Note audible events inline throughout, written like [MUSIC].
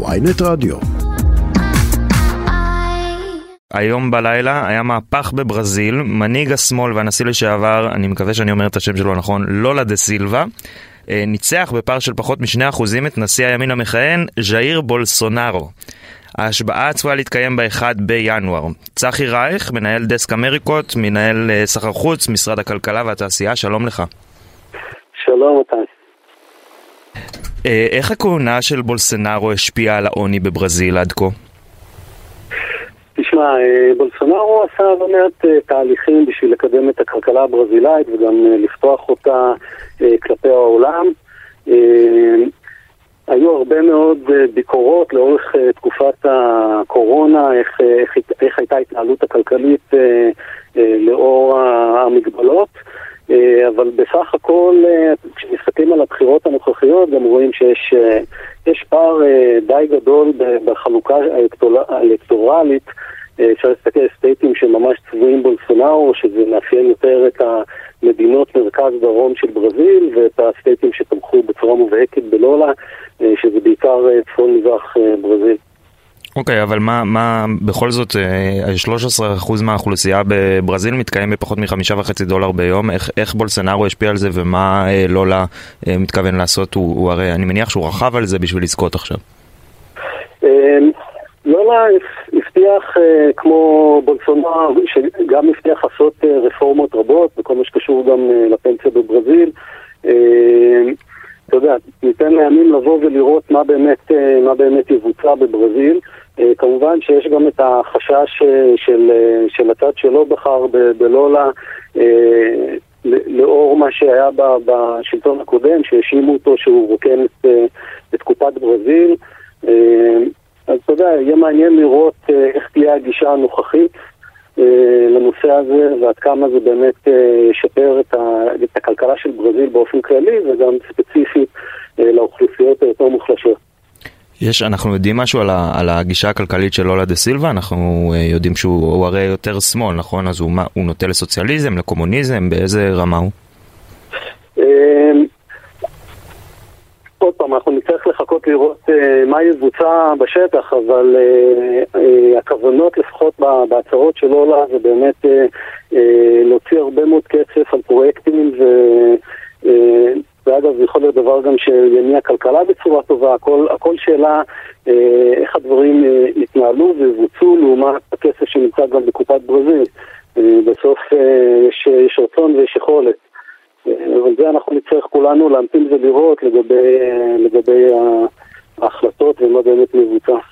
ויינט רדיו. היום בלילה היה מהפך בברזיל, מנהיג השמאל והנשיא לשעבר, אני מקווה שאני אומר את השם שלו נכון, לולה דה סילבה, אה, ניצח בפער של פחות מ-2% את נשיא הימין המכהן, ז'איר בולסונארו. ההשבעה צפויה להתקיים ב-1 בינואר. צחי רייך, מנהל דסק אמריקות, מנהל אה, סחר חוץ, משרד הכלכלה והתעשייה, שלום לך. שלום, מתן. אה, איך הכהונה של בולסונארו השפיעה על העוני בברזיל עד כה? תשמע, אה, בולסונארו עשה לא מעט אה, תהליכים בשביל לקדם את הכלכלה הברזילאית וגם לפתוח אותה כלפי העולם. היו הרבה מאוד ביקורות לאורך תקופת הקורונה, איך, איך, איך הייתה ההתנהלות הכלכלית לאור המגבלות. אבל בסך הכל, כשמסתכלים על הבחירות הנוכחיות, גם רואים שיש פער די גדול בחלוקה האלקטורלית אה, אפשר להסתכל על סטייטים שממש צבועים בולסונארו, שזה מאפיין יותר את המדינות מרכז-דרום של ברזיל, ואת הסטייטים שתמכו בצורה מובהקת בלולה, אה, שזה בעיקר אה, צפון-מזרח ברזיל. אוקיי, okay, אבל מה, מה בכל זאת, 13% מהאוכלוסייה בברזיל מתקיים בפחות מ-5.5 דולר ביום, איך, איך בולסנארו השפיע על זה ומה לולה מתכוון לעשות, הוא, הוא הרי, אני מניח שהוא רכב על זה בשביל לזכות עכשיו. לולה הבטיח, אה, כמו בולסונר, שגם הבטיח לעשות אה, רפורמות רבות, בכל מה שקשור גם אה, לפנסיה בברזיל. אתה יודע, ניתן לימים לבוא ולראות מה באמת, מה באמת יבוצע בברזיל. כמובן שיש גם את החשש של, של הצד שלא בחר בלולה, לאור מה שהיה בשלטון הקודם, שהאשימו אותו שהוא רוקן את, את קופת ברזיל. אז אתה יודע, יהיה מעניין לראות אה, איך תהיה הגישה הנוכחית אה, לנושא הזה ועד כמה זה באמת אה, ישפר את, את הכלכלה של ברזיל באופן כללי וגם ספציפית לאוכלוסיות היותר מוחלשות. יש, אנחנו יודעים משהו על, ה, על הגישה הכלכלית של לולה דה סילבה, אנחנו יודעים שהוא הרי יותר שמאל, נכון? אז הוא, הוא נוטה לסוציאליזם, לקומוניזם, באיזה רמה הוא? עוד פעם, אנחנו נצטרך לחכות לראות uh, מה יבוצע בשטח, אבל uh, הכוונות לפחות בהצהרות של אולה זה באמת להוציא הרבה מאוד כסף על פרויקטים ו... ואגב, זה יכול להיות דבר גם שיניע כלכלה בצורה טובה, הכל, הכל שאלה אה, איך הדברים אה, יתנהלו ויבוצעו לעומת הכסף שנמצא גם בקופת ברזיל. אה, בסוף אה, יש, יש רצון ויש יכולת. אבל זה אנחנו נצטרך כולנו להמתין ולראות לגבי, לגבי ההחלטות ומה באמת מבוצע.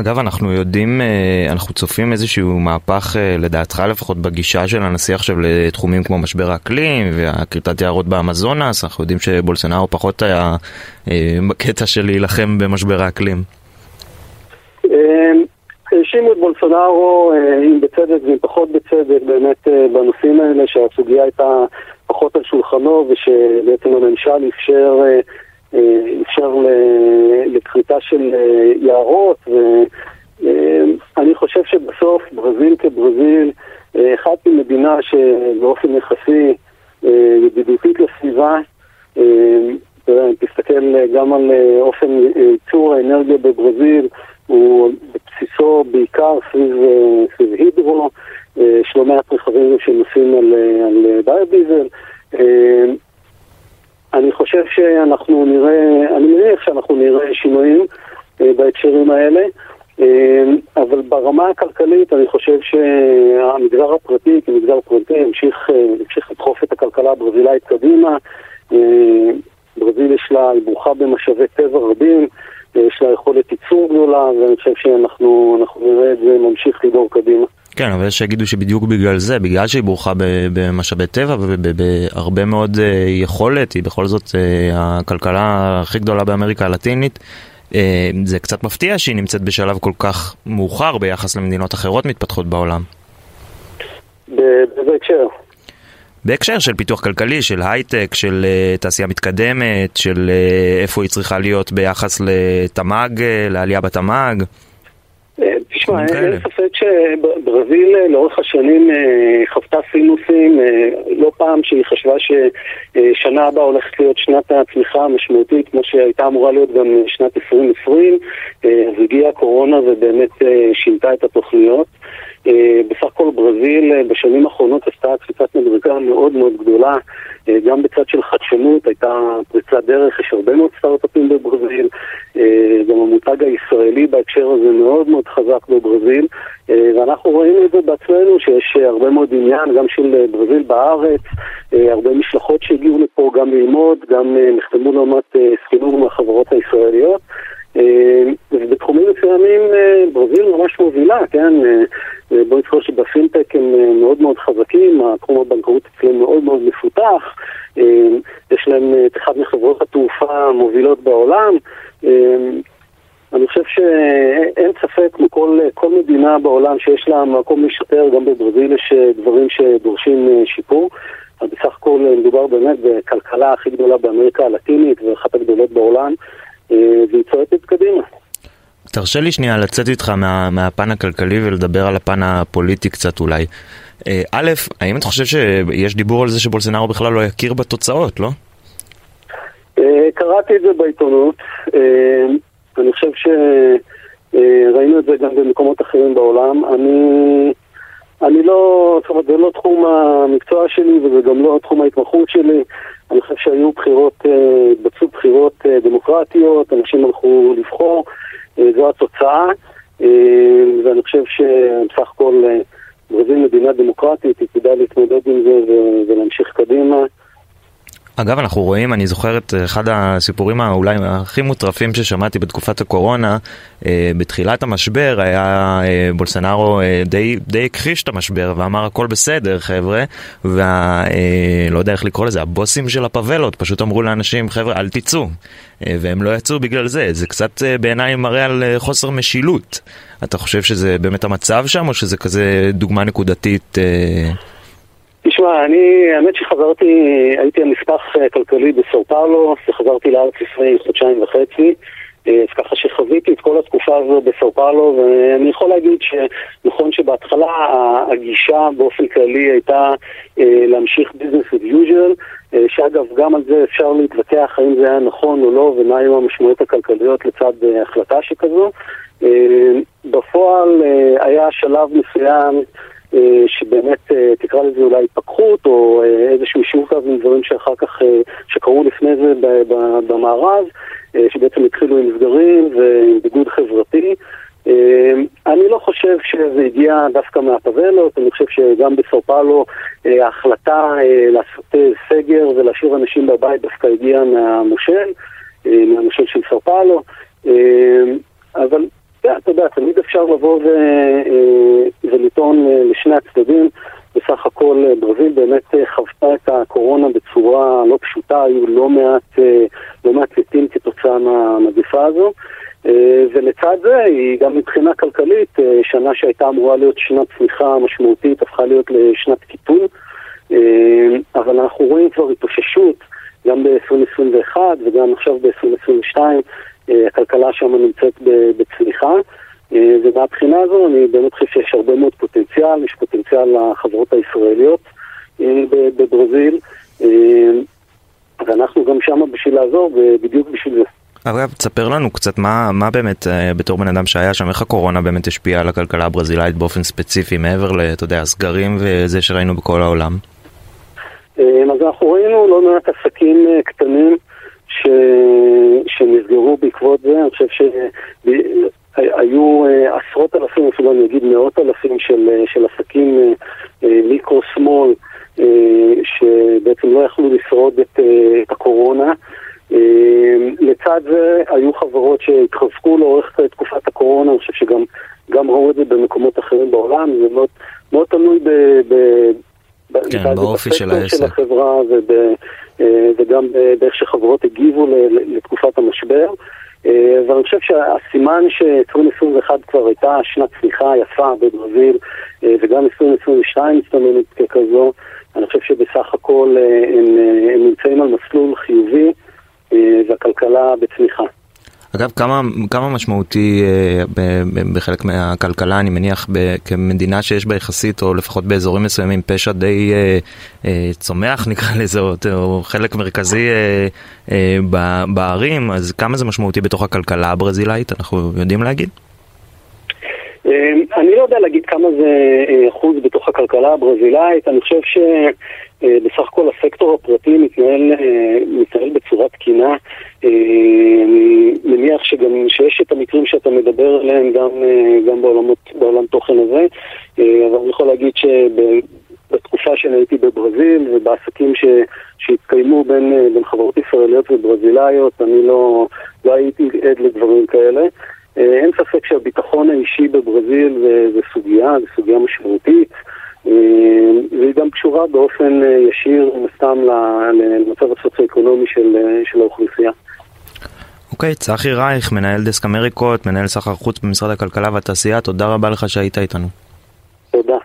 אגב, אנחנו יודעים, אה, אנחנו צופים איזשהו מהפך, אה, לדעתך לפחות, בגישה של הנשיא עכשיו לתחומים כמו משבר האקלים והכריתת יערות באמזונס, אנחנו יודעים שבולסנאו פחות היה אה, בקטע של להילחם במשבר האקלים. האשימו את בולסונארו, אם בצדק ואם פחות בצדק, באמת בנושאים האלה שהסוגיה הייתה פחות על שולחנו ושבעצם הממשל אפשר, אפשר לכריתה של אה, יערות ואני חושב שבסוף ברזיל כברזיל, אחת ממדינה שבאופן יחסי ידידותית לסביבה, תסתכל גם על אופן ייצור האנרגיה בברזיל, הוא בבסיסו בעיקר סביב, סביב הידרו, יש לא מעט רכבים שנוסעים על, על ביודיזל. אני חושב שאנחנו נראה, אני מניח שאנחנו נראה שינויים בהקשרים האלה, אבל ברמה הכלכלית אני חושב שהמגזר הפרטי כמגזר פרטי ימשיך, ימשיך לדחוף את הכלכלה הברזילאית קדימה. ברזיל יש לה, היא ברוכה במשאבי טבע רבים, יש לה יכולת ייצור גדולה, ואני חושב שאנחנו נראה את זה ממשיך לדור קדימה. כן, אבל יש שיגידו שבדיוק בגלל זה, בגלל שהיא ברוכה במשאבי טבע ובהרבה מאוד אה, יכולת, היא בכל זאת אה, הכלכלה הכי גדולה באמריקה הלטינית. אה, זה קצת מפתיע שהיא נמצאת בשלב כל כך מאוחר ביחס למדינות אחרות מתפתחות בעולם. באיזה הקשר? בהקשר של פיתוח כלכלי, של הייטק, של uh, תעשייה מתקדמת, של uh, איפה היא צריכה להיות ביחס לתמ"ג, לעלייה בתמ"ג. כאלה. אין ספק שברזיל לאורך השנים חוותה סינוסים, לא פעם שהיא חשבה ששנה הבאה הולכת להיות שנת הצמיחה המשמעותית, כמו שהייתה אמורה להיות גם שנת 2020, אז הגיעה הקורונה ובאמת שינתה את התוכניות. אה, בסך ברזיל אה, בשנים האחרונות עשתה קפיצת מדרגה מאוד מאוד גדולה, אה, גם בצד של חדשנות, הייתה פריצת דרך, יש הרבה מאוד סטארט-אפים בברזיל, גם המותג הישראלי בהקשר הזה מאוד מאוד חזק בברזיל, ואנחנו ראינו את זה בעצמנו, שיש הרבה מאוד עניין, גם של ברזיל בארץ, הרבה משלחות שהגיעו לפה גם ללמוד, גם נחתמו לעומת הסכמים מהחברות הישראליות. ובתחומים מסוימים ברזיל ממש מובילה, כן? בוא נזכור שבפינטק הם אה, מאוד מאוד חזקים, התחום הבנקאות אצלם מאוד מאוד מפותח, אה, יש להם את אחת מחברות התעופה המובילות בעולם. אה, אני חושב שאין ספק, כמו כל, כל מדינה בעולם שיש לה מקום להשתפר, גם בברזיל יש דברים שדורשים שיפור. אז בסך הכל מדובר באמת בכלכלה הכי גדולה באמריקה הלטינית ואחת הגדולות בעולם, והיא צועקת קדימה. תרשה לי שנייה לצאת איתך מה, מהפן הכלכלי ולדבר על הפן הפוליטי קצת אולי. אה, א', האם אתה חושב שיש דיבור על זה שבולסנארו בכלל לא יכיר בתוצאות, לא? אה, קראתי את זה בעיתונות. אה, אני חושב שראינו את זה גם במקומות אחרים בעולם. אני, אני לא, זאת אומרת, זה לא תחום המקצוע שלי וזה גם לא תחום ההתמחות שלי. אני חושב שהיו בחירות, התבצעו בחירות דמוקרטיות, אנשים הלכו לבחור. אה, זו התוצאה, אה, ואני חושב שבסך הכל אה, ברזיל מדינה דמוקרטית, היא תדע להתמודד עם זה ולהמשיך קדימה. אגב, אנחנו רואים, אני זוכר את אחד הסיפורים האולי הכי מוטרפים ששמעתי בתקופת הקורונה, אה, בתחילת המשבר היה אה, בולסנארו אה, די, די הכחיש את המשבר ואמר הכל בסדר חבר'ה, וה... לא יודע איך לקרוא לזה, הבוסים של הפאבלות פשוט אמרו לאנשים חבר'ה אל תצאו, והם לא יצאו בגלל זה, זה קצת בעיניי מראה על חוסר משילות. אתה חושב שזה באמת המצב שם או שזה כזה דוגמה נקודתית? תשמע, אני, האמת שחזרתי, הייתי הנספח אה, כלכלי בסאו פאולו, חזרתי לארץ לפני חודשיים וחצי, אה, אז ככה שחוויתי את כל התקופה הזו בסאו פאולו, ואני יכול להגיד שנכון שבהתחלה הגישה באופן כללי הייתה אה, להמשיך ביזנס as usual, שאגב, גם על זה אפשר להתווכח האם זה היה נכון או לא, ומה היו המשמעויות הכלכליות לצד החלטה שכזו. בפועל היה שלב מסוים שבאמת אה, תקרא לזה אולי התפכחות או אה, איזשהו שיעור קו עם דברים שאחר כך, שקרו לפני זה במערב, שבעצם התחילו עם סגרים ועם ביגוד חברתי. אני לא חושב שזה הגיע דווקא מהפבלות, אני חושב שגם בסאו ההחלטה לעשות סגר ולהשאיר אנשים בבית דווקא הגיעה מהמושל, מהמושל של סאו אבל אתה יודע, תמיד אפשר לבוא ו, אה, ולטעון אה, לשני הצדדים. בסך הכל אה, ברזיל באמת חוותה את הקורונה בצורה לא פשוטה, היו לא מעט, לא כתוצאה מהמגפה הזו. ולצד זה, היא גם מבחינה כלכלית, שנה שהייתה אמורה להיות שנת צמיחה משמעותית, הפכה להיות לשנת קיטון. אבל אנחנו רואים כבר התאוששות, גם ב-2021 וגם עכשיו ב-2022. אה, הכלכלה שם נמצאת בצמיחה. אה, ומהבחינה הזו אני באמת חושב שיש הרבה מאוד פוטנציאל, יש פוטנציאל לחברות הישראליות אה, בברזיל, ואנחנו גם שם בשביל לעזור, ובדיוק בשביל זה. אגב, תספר לנו קצת מה, מה באמת, בתור בן אדם שהיה שם, איך הקורונה באמת השפיעה על הכלכלה הברזילאית באופן ספציפי, מעבר ל, אתה יודע, הסגרים וזה שראינו בכל העולם? אז אנחנו ראינו לא מעט עסקים קטנים ש... שנסגרו בעקבות זה, אני חושב שהיו אה, עשרות אלפים, אפילו אני אגיד מאות אלפים של, אה, של עסקים אה, מיקרו-שמאל שבעצם לא יכלו לשרוד את, את הקורונה. לצד זה היו חברות שהתחזקו לאורך תקופת הקורונה, אני חושב שגם גם ראו את זה במקומות אחרים בעולם, זה מאוד, מאוד תלוי ב... ב כן, באופי של העסק. של החברה וב, וגם באיך שחברות הגיבו לתקופת המשבר. אה, ואני חושב שהסימן ש-2021 כבר הייתה שנת צמיחה יפה בברזיל, אה, וגם 2022 מסתמנת ככזו, אני חושב שבסך הכל הם, הם נמצאים על מסלול חיובי והכלכלה בצמיחה. אגב, כמה, כמה משמעותי אה, בחלק מהכלכלה, אני מניח, כמדינה שיש בה יחסית, או לפחות באזורים מסוימים, פשע די אה, אה, צומח [LAUGHS] נקרא לזה, או, או חלק מרכזי אה, אה, בערים, אז כמה זה משמעותי בתוך הכלכלה הברזילאית, אנחנו יודעים להגיד? אה, אני לא יודע להגיד כמה זה אה, אחוז בתוך הכלכלה הברזילאית, אני חושב שבסך אה, הכל הסקטור הפרטי מתנהל, מתנהל בצורה תקינה. אני מניח שגם שיש את המקרים שאתה מדבר עליהם גם, גם בעולמות, בעולם תוכן הזה, אבל אני יכול להגיד שבתקופה שאני הייתי בברזיל ובעסקים ש, שהתקיימו בין, בין חברות ישראליות וברזילאיות, אני לא, לא הייתי עד לדברים כאלה. אה, אין ספק שהביטחון האישי בברזיל זה, זה סוגיה, זו סוגיה משמעותית אה, והיא גם קשורה באופן אה, ישיר, מן הסתם, למצב הסוציו-אקונומי של, של האוכלוסייה. אוקיי, צחי רייך, מנהל דסק אמריקות, מנהל סחר חוץ במשרד הכלכלה והתעשייה, תודה רבה לך שהיית איתנו. תודה.